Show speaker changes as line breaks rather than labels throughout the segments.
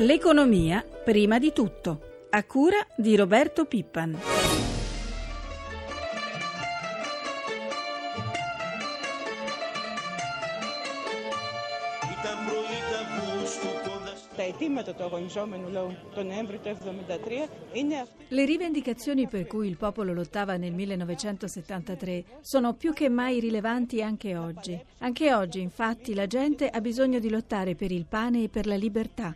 L'economia prima di tutto, a cura di Roberto Pippan. Le rivendicazioni per cui il popolo lottava nel 1973 sono più che mai rilevanti anche oggi. Anche oggi, infatti, la gente ha bisogno di lottare per il pane e per la libertà.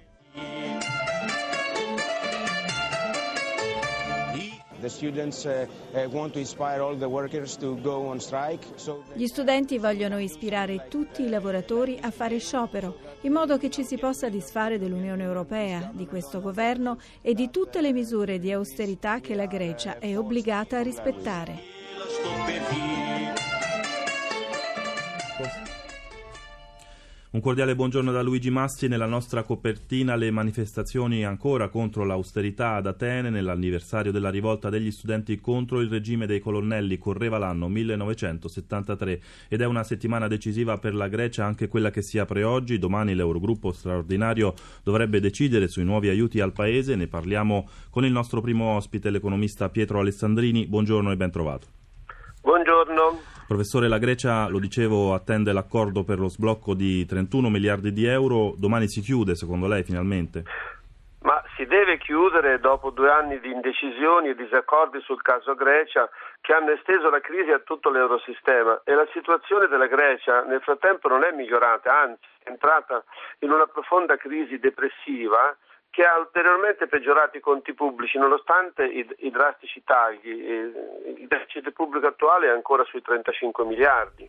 Gli studenti vogliono ispirare tutti i lavoratori a fare sciopero, in modo che ci si possa disfare dell'Unione Europea, di questo governo e di tutte le misure di austerità che la Grecia è obbligata a rispettare.
Un cordiale buongiorno da Luigi Massi. Nella nostra copertina le manifestazioni ancora contro l'austerità ad Atene nell'anniversario della rivolta degli studenti contro il regime dei colonnelli. Correva l'anno 1973 ed è una settimana decisiva per la Grecia, anche quella che si apre oggi. Domani l'Eurogruppo straordinario dovrebbe decidere sui nuovi aiuti al Paese. Ne parliamo con il nostro primo ospite, l'economista Pietro Alessandrini. Buongiorno e ben trovato.
Buongiorno.
Professore, la Grecia, lo dicevo, attende l'accordo per lo sblocco di 31 miliardi di euro. Domani si chiude, secondo lei, finalmente?
Ma si deve chiudere dopo due anni di indecisioni e disaccordi sul caso Grecia che hanno esteso la crisi a tutto l'eurosistema e la situazione della Grecia nel frattempo non è migliorata, anzi è entrata in una profonda crisi depressiva che ha ulteriormente peggiorato i conti pubblici nonostante i, i drastici tagli. Il deficit pubblico attuale è ancora sui 35 miliardi.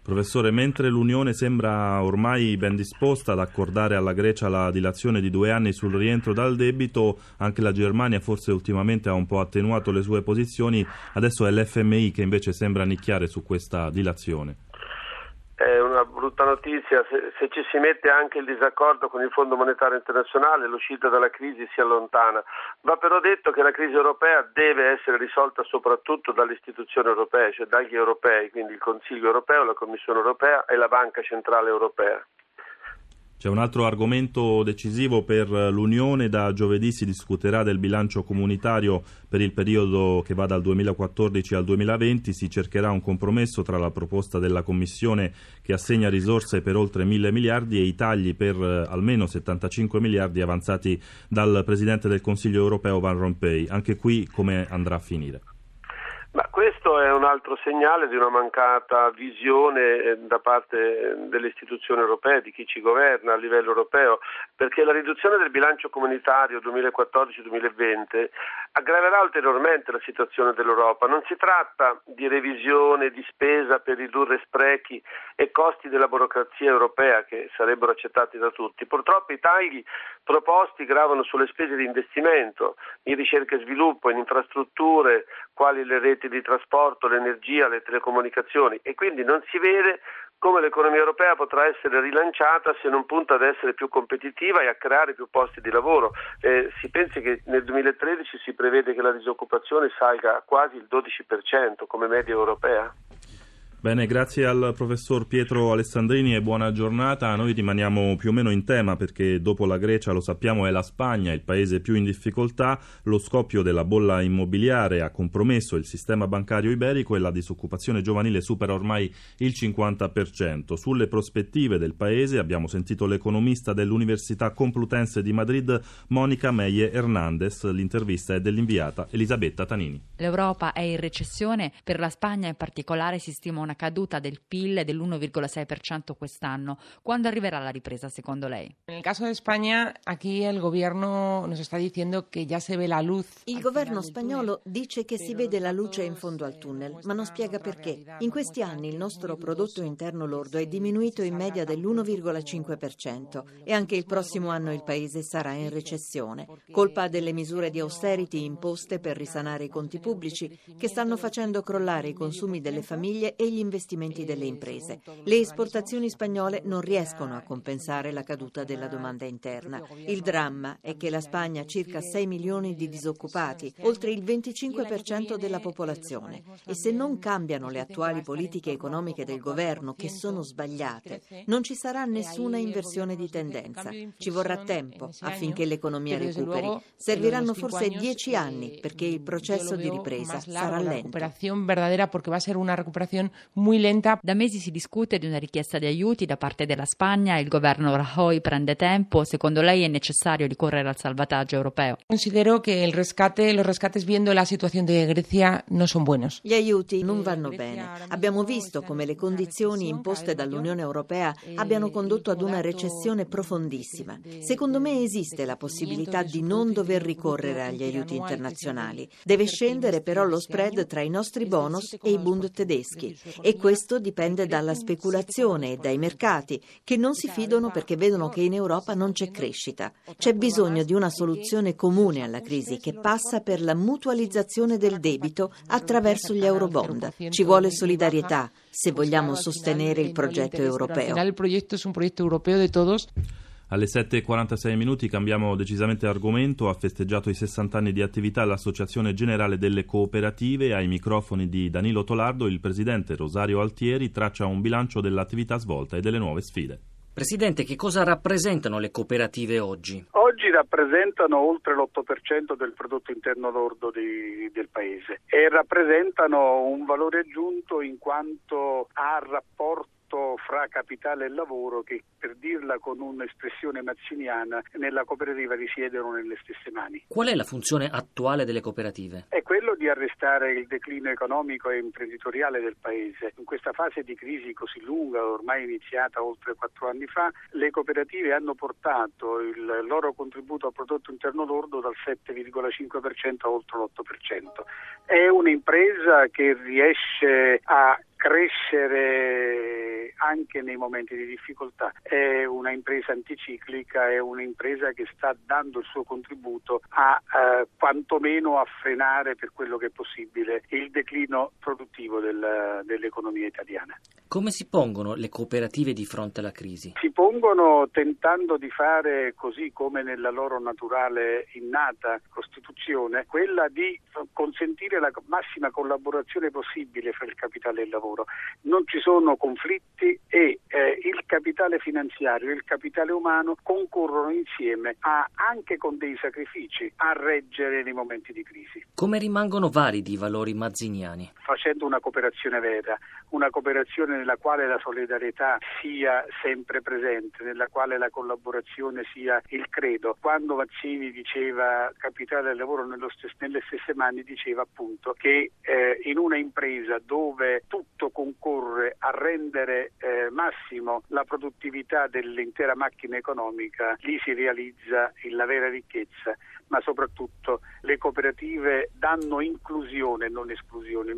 Professore, mentre l'Unione sembra ormai ben disposta ad accordare alla Grecia la dilazione di due anni sul rientro dal debito, anche la Germania forse ultimamente ha un po' attenuato le sue posizioni, adesso è l'FMI che invece sembra nicchiare su questa dilazione.
È una brutta notizia, se, se, ci si mette anche il disaccordo con il Fondo Monetario Internazionale l'uscita dalla crisi si allontana. Va però detto che la crisi europea deve essere risolta soprattutto dalle istituzioni europee, cioè dagli europei, quindi il Consiglio europeo, la Commissione europea e la Banca Centrale Europea.
C'è un altro argomento decisivo per l'Unione. Da giovedì si discuterà del bilancio comunitario per il periodo che va dal 2014 al 2020. Si cercherà un compromesso tra la proposta della Commissione che assegna risorse per oltre mille miliardi e i tagli per almeno 75 miliardi avanzati dal Presidente del Consiglio europeo Van Rompuy. Anche qui come andrà a finire?
Ma questo è un altro segnale di una mancata visione da parte delle istituzioni europee, di chi ci governa a livello europeo, perché la riduzione del bilancio comunitario 2014-2020 aggraverà ulteriormente la situazione dell'Europa. Non si tratta di revisione di spesa per ridurre sprechi e costi della burocrazia europea che sarebbero accettati da tutti. Purtroppo i tagli proposti gravano sulle spese di investimento in ricerca e sviluppo, in infrastrutture quali le reti di trasporto, l'energia, le telecomunicazioni e quindi non si vede come l'economia europea potrà essere rilanciata se non punta ad essere più competitiva e a creare più posti di lavoro. Eh, si pensi che nel 2013 si prevede che la disoccupazione salga a quasi il 12% come media europea?
Bene, grazie al professor Pietro Alessandrini e buona giornata. Noi rimaniamo più o meno in tema perché dopo la Grecia, lo sappiamo, è la Spagna il paese più in difficoltà. Lo scoppio della bolla immobiliare ha compromesso il sistema bancario iberico e la disoccupazione giovanile supera ormai il 50%. Sulle prospettive del paese abbiamo sentito l'economista dell'Università Complutense di Madrid, Monica Meie Hernandez. L'intervista è dell'inviata Elisabetta Tanini.
L'Europa è in recessione, per la Spagna in particolare si stima una caduta del PIL dell'1,6% quest'anno. Quando arriverà la ripresa secondo lei?
Nel caso di Spagna, aquí el gobierno nos está diciendo que ya se ve la luz.
Il governo spagnolo dice che si vede la luce in fondo al tunnel, ma non spiega perché. In questi anni il nostro prodotto interno lordo è diminuito in media dell'1,5% e anche il prossimo anno il paese sarà in recessione, colpa delle misure di austerity imposte per risanare i conti pubblici che stanno facendo crollare i consumi delle famiglie e gli gli investimenti delle imprese. Le esportazioni spagnole non riescono a compensare la caduta della domanda interna. Il dramma è che la Spagna ha circa 6 milioni di disoccupati, oltre il 25% della popolazione. E se non cambiano le attuali politiche economiche del governo, che sono sbagliate, non ci sarà nessuna inversione di tendenza. Ci vorrà tempo affinché l'economia recuperi. Serviranno forse dieci anni perché il processo di ripresa sarà lento.
Muy lenta.
Da mesi si discute di una richiesta di aiuti da parte della Spagna, il governo Rajoy prende tempo, secondo lei è necessario ricorrere al salvataggio europeo?
Considero che il rescate, los rescates viendo la situazione di Grecia non sono buenos.
Gli aiuti non vanno bene. Abbiamo visto come le condizioni imposte dall'Unione Europea abbiano condotto ad una recessione profondissima. Secondo me esiste la possibilità di non dover ricorrere agli aiuti internazionali. Deve scendere però lo spread tra i nostri bonus e i Bund tedeschi e questo dipende dalla speculazione e dai mercati che non si fidano perché vedono che in Europa non c'è crescita. C'è bisogno di una soluzione comune alla crisi che passa per la mutualizzazione del debito attraverso gli eurobond. Ci vuole solidarietà se vogliamo sostenere il progetto europeo.
Alle 7.46 minuti cambiamo decisamente argomento. Ha festeggiato i 60 anni di attività l'Associazione Generale delle Cooperative. Ai microfoni di Danilo Tolardo il presidente Rosario Altieri traccia un bilancio dell'attività svolta e delle nuove sfide.
Presidente, che cosa rappresentano le cooperative oggi?
Oggi rappresentano oltre l'8% del prodotto interno lordo di, del Paese e rappresentano un valore aggiunto in quanto a rapporto rapporto fra capitale e lavoro che, per dirla con un'espressione mazziniana, nella cooperativa risiedono nelle stesse mani.
Qual è la funzione attuale delle cooperative?
È quello di arrestare il declino economico e imprenditoriale del Paese. In questa fase di crisi così lunga, ormai iniziata oltre quattro anni fa, le cooperative hanno portato il loro contributo al prodotto interno lordo dal 7,5% a oltre l'8%. È un'impresa che riesce a crescere anche nei momenti di difficoltà. È una impresa anticiclica, è un'impresa che sta dando il suo contributo a eh, quantomeno a frenare per quello che è possibile il declino produttivo del, dell'economia italiana.
Come si pongono le cooperative di fronte alla crisi?
Si pongono tentando di fare così come nella loro naturale innata costituzione, quella di consentire la massima collaborazione possibile fra il capitale e il lavoro. Non ci sono conflitti e eh, il capitale finanziario e il capitale umano concorrono insieme a, anche con dei sacrifici a reggere nei momenti di crisi.
Come rimangono validi i valori mazziniani?
Facendo una cooperazione vera, una cooperazione nella quale la solidarietà sia sempre presente, nella quale la collaborazione sia il credo. Quando Mazzini diceva capitale del lavoro stes- nelle stesse mani, diceva appunto che eh, in una impresa dove tutto concorre a rendere eh, massimo la produttività dell'intera macchina economica, lì si realizza la vera ricchezza, ma soprattutto le cooperative danno inclusione, non esclusione.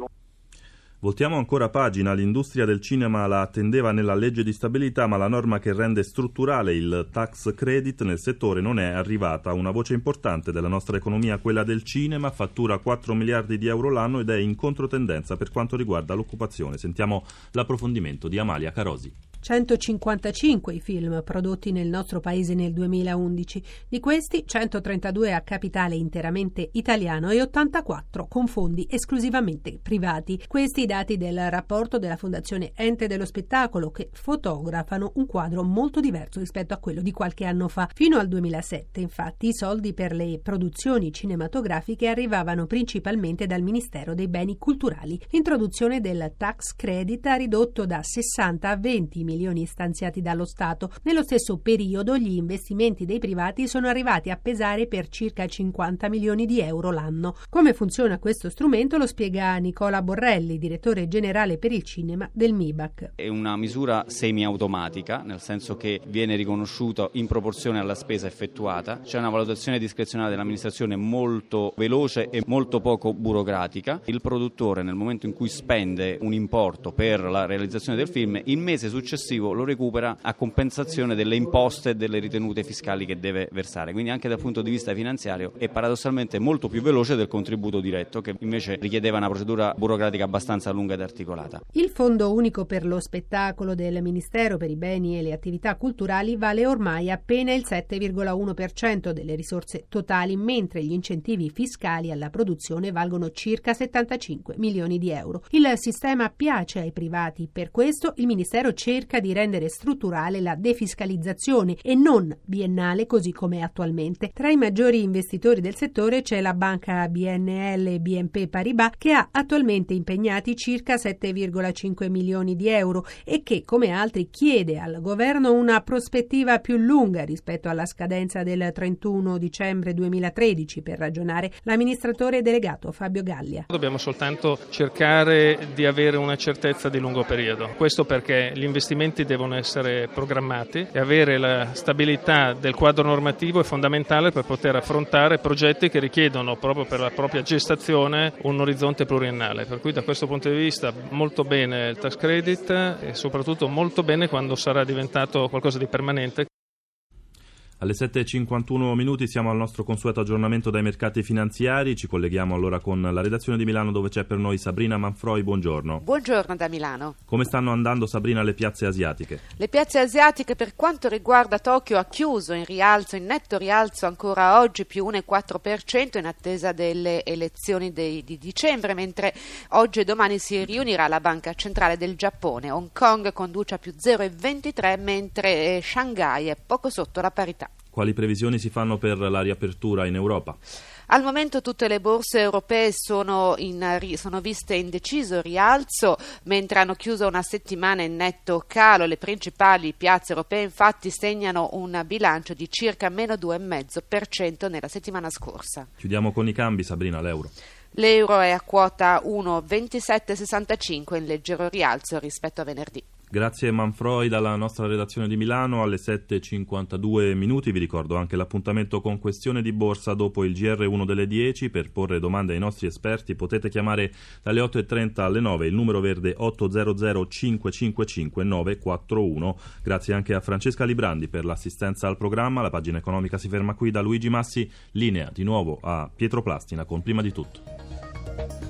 Voltiamo ancora pagina, l'industria del cinema la attendeva nella legge di stabilità, ma la norma che rende strutturale il tax credit nel settore non è arrivata. Una voce importante della nostra economia, quella del cinema, fattura 4 miliardi di euro l'anno ed è in controtendenza per quanto riguarda l'occupazione. Sentiamo l'approfondimento di Amalia Carosi.
155 i film prodotti nel nostro paese nel 2011, di questi 132 a capitale interamente italiano e 84 con fondi esclusivamente privati. Questi i dati del rapporto della Fondazione Ente dello Spettacolo che fotografano un quadro molto diverso rispetto a quello di qualche anno fa. Fino al 2007, infatti, i soldi per le produzioni cinematografiche arrivavano principalmente dal Ministero dei Beni Culturali. L'introduzione del tax credit ha ridotto da 60 a 20 milioni stanziati dallo Stato. Nello stesso periodo gli investimenti dei privati sono arrivati a pesare per circa 50 milioni di euro l'anno. Come funziona questo strumento lo spiega Nicola Borrelli, direttore generale per il cinema del MIBAC.
È una misura semi-automatica, nel senso che viene riconosciuto in proporzione alla spesa effettuata. C'è una valutazione discrezionale dell'amministrazione molto veloce e molto poco burocratica. Il produttore nel momento in cui spende un importo per la realizzazione del film, il mese successivo successivo lo recupera a compensazione delle imposte e delle ritenute fiscali che deve versare. Quindi anche dal punto di vista finanziario è paradossalmente molto più veloce del contributo diretto che invece richiedeva una procedura burocratica abbastanza lunga ed articolata.
Il Fondo unico per lo spettacolo del Ministero per i beni e le attività culturali vale ormai appena il 7,1% delle risorse totali, mentre gli incentivi fiscali alla produzione valgono circa 75 milioni di euro. Il sistema piace ai privati, per questo il Ministero cerca di rendere strutturale la defiscalizzazione e non biennale così come attualmente. Tra i maggiori investitori del settore c'è la banca BNL BNP Paribas che ha attualmente impegnati circa 7,5 milioni di euro e che, come altri, chiede al governo una prospettiva più lunga rispetto alla scadenza del 31 dicembre 2013 per ragionare l'amministratore delegato Fabio Gallia.
Dobbiamo soltanto cercare di avere una certezza di lungo periodo. Questo perché gli investimenti devono essere programmati e avere la stabilità del quadro normativo è fondamentale per poter affrontare progetti che richiedono proprio per la propria gestazione un orizzonte pluriennale. Per cui da questo punto di vista molto bene il tax credit e soprattutto molto bene quando sarà diventato qualcosa di permanente.
Alle 7.51 minuti siamo al nostro consueto aggiornamento dai mercati finanziari, ci colleghiamo allora con la redazione di Milano dove c'è per noi Sabrina Manfroi, buongiorno.
Buongiorno da Milano.
Come stanno andando Sabrina le piazze asiatiche?
Le piazze asiatiche per quanto riguarda Tokyo ha chiuso in rialzo, in netto rialzo ancora oggi più 1,4% in attesa delle elezioni di, di dicembre, mentre oggi e domani si riunirà la Banca Centrale del Giappone. Hong Kong conduce a più 0,23 mentre eh, Shanghai è poco sotto la parità.
Quali previsioni si fanno per la riapertura in Europa?
Al momento tutte le borse europee sono, in, sono, viste in deciso rialzo, mentre hanno chiuso una settimana in netto calo. Le principali piazze europee infatti segnano un bilancio di circa meno 2,5% nella settimana scorsa.
Chiudiamo con i cambi, Sabrina, l'euro.
L'euro è a quota 1,2765 in leggero rialzo rispetto a venerdì.
Grazie Manfroi dalla nostra redazione di Milano alle 7.52 minuti. Vi ricordo anche l'appuntamento con questione di borsa dopo il GR1 delle 10. Per porre domande ai nostri esperti potete chiamare dalle 8.30 alle 9 il numero verde 800 555 941. Grazie anche a Francesca Librandi per l'assistenza al programma. La pagina economica si ferma qui da Luigi Massi. Linea di nuovo a Pietro Plastina con Prima di tutto.